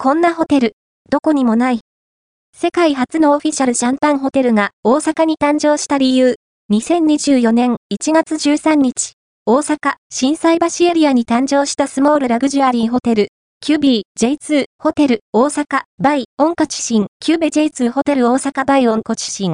こんなホテル、どこにもない。世界初のオフィシャルシャンパンホテルが大阪に誕生した理由。2024年1月13日、大阪、心斎橋エリアに誕生したスモールラグジュアリーホテル、キュビー J2 ホテル。大阪 by 温故知新。キューベ J2 ホテル。大阪 by 温故知新。